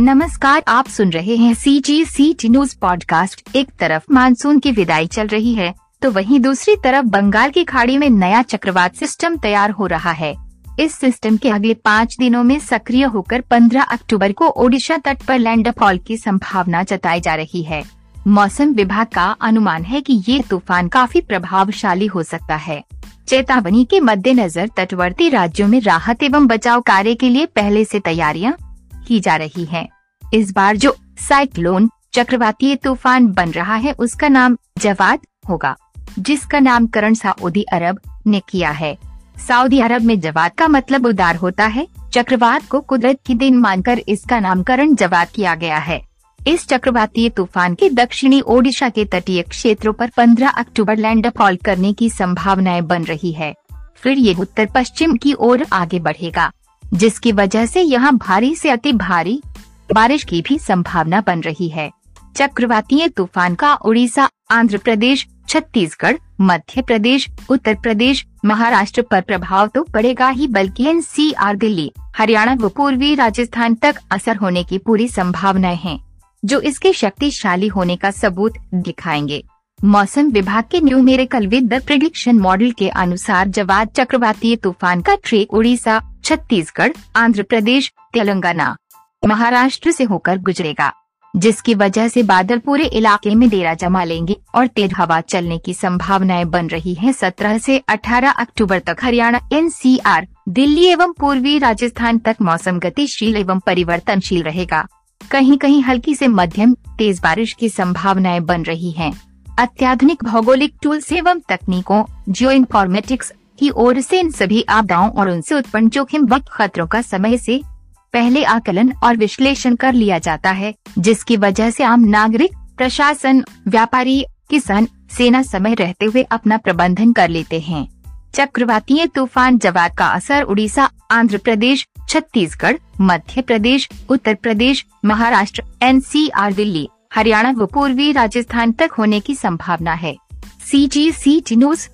नमस्कार, आप सुन रहे हैं C G C T news podcast एक तरफ़ मानसून की विदाई चल रही है तो वहीं दूसरी तरफ़ बंगाल की खाड़ी में नया चक्रवात सिस्टम तैयार हो रहा है। इस सिस्टम के अगले पाँच दिनों में सक्रिय होकर 15 अक्टूबर को ओडिशा तट पर लैंडफॉल की संभावना जताई जा रही है। मौसम विभाग का अनुमान है कि ये तूफ़ान काफ़ी प्रभावशाली हो सकता है। चेतावनी के मद्देनजर तटवर्ती राज्यों में राहत एवं बचाव कार्य के लिए पहले से तैयारियाँ की जा रही हैं। इस बार जो साइक्लोन चक्रवातीय तूफ़ान बन रहा है, उसका नाम जवाद होगा, जिसका नामकरण सऊदी अरब ने किया है। सऊदी अरब में जवाद का मतलब उदार होता है। चक्रवात को कुदरत की दिन मानकर इसका नामकरण जवाद किया गया है। इस चक्रवातीय तूफ़ान के दक्षिणी ओडिशा के तटीय क्षेत्रों पर 15 अक्टूबर लैंडफॉल करने की संभावनाएँ बन रही है। फिर ये उत्तर पश्चिम की ओर आगे बढ़ेगा, जिसकी वजह से यहाँ भारी से अति भारी बारिश की भी संभावना बन रही है। चक्रवातीय तूफ़ान का उड़ीसा, आंध्र प्रदेश, छत्तीसगढ़, मध्य प्रदेश, उत्तर प्रदेश, महाराष्ट्र पर प्रभाव तो पड़ेगा ही, बल्कि एनसीआर दिल्ली, हरियाणा व पूर्वी राजस्थान तक असर होने की पूरी संभावनाएँ हैं, जो इसके शक्तिशाली होने का सबूत दिखाएँगे। मौसम विभाग के numerical with the prediction model के अनुसार जवाद चक्रवातीय तूफ़ान का ट्रेक उड़ीसा, छत्तीसगढ़, आंध्र प्रदेश, तेलंगाना। महाराष्ट्र से होकर गुजरेगा, जिसकी वजह से बादल पूरे इलाके में डेरा जमा लेंगे और तेज हवा चलने की संभावनाएँ बन रही हैं। 17 से 18 अक्टूबर तक हरियाणा, एनसीआर, दिल्ली एवं पूर्वी राजस्थान तक मौसम गतिशील एवं परिवर्तनशील रहेगा कहीं कहीं हल्की से मध्यम, तेज बारिश की संभावनाएँ बन रही हैं। अत्याधुनिक भौगोलिक टूल्स एवं तकनीकों जियो इन्फॉर्मेटिक्स की ओर से इन सभी आपदाओं और उनसे उत्पन्न जोखिम व खतरों का समय से पहले आकलन और विश्लेषण कर लिया जाता है, जिसकी वजह से आम नागरिक, प्रशासन, व्यापारी, किसान, सेना समय रहते हुए अपना प्रबंधन कर लेते हैं। चक्रवातीय तूफ़ान जवाद का असर उड़ीसा, आंध्र प्रदेश, छत्तीसगढ़, मध्य प्रदेश, उत्तर प्रदेश, महाराष्ट्र, एनसीआर, दिल्ली, हरियाणा व पूर्वी राजस्थान तक होने की संभावना है। सी जी सी टी न्यूज़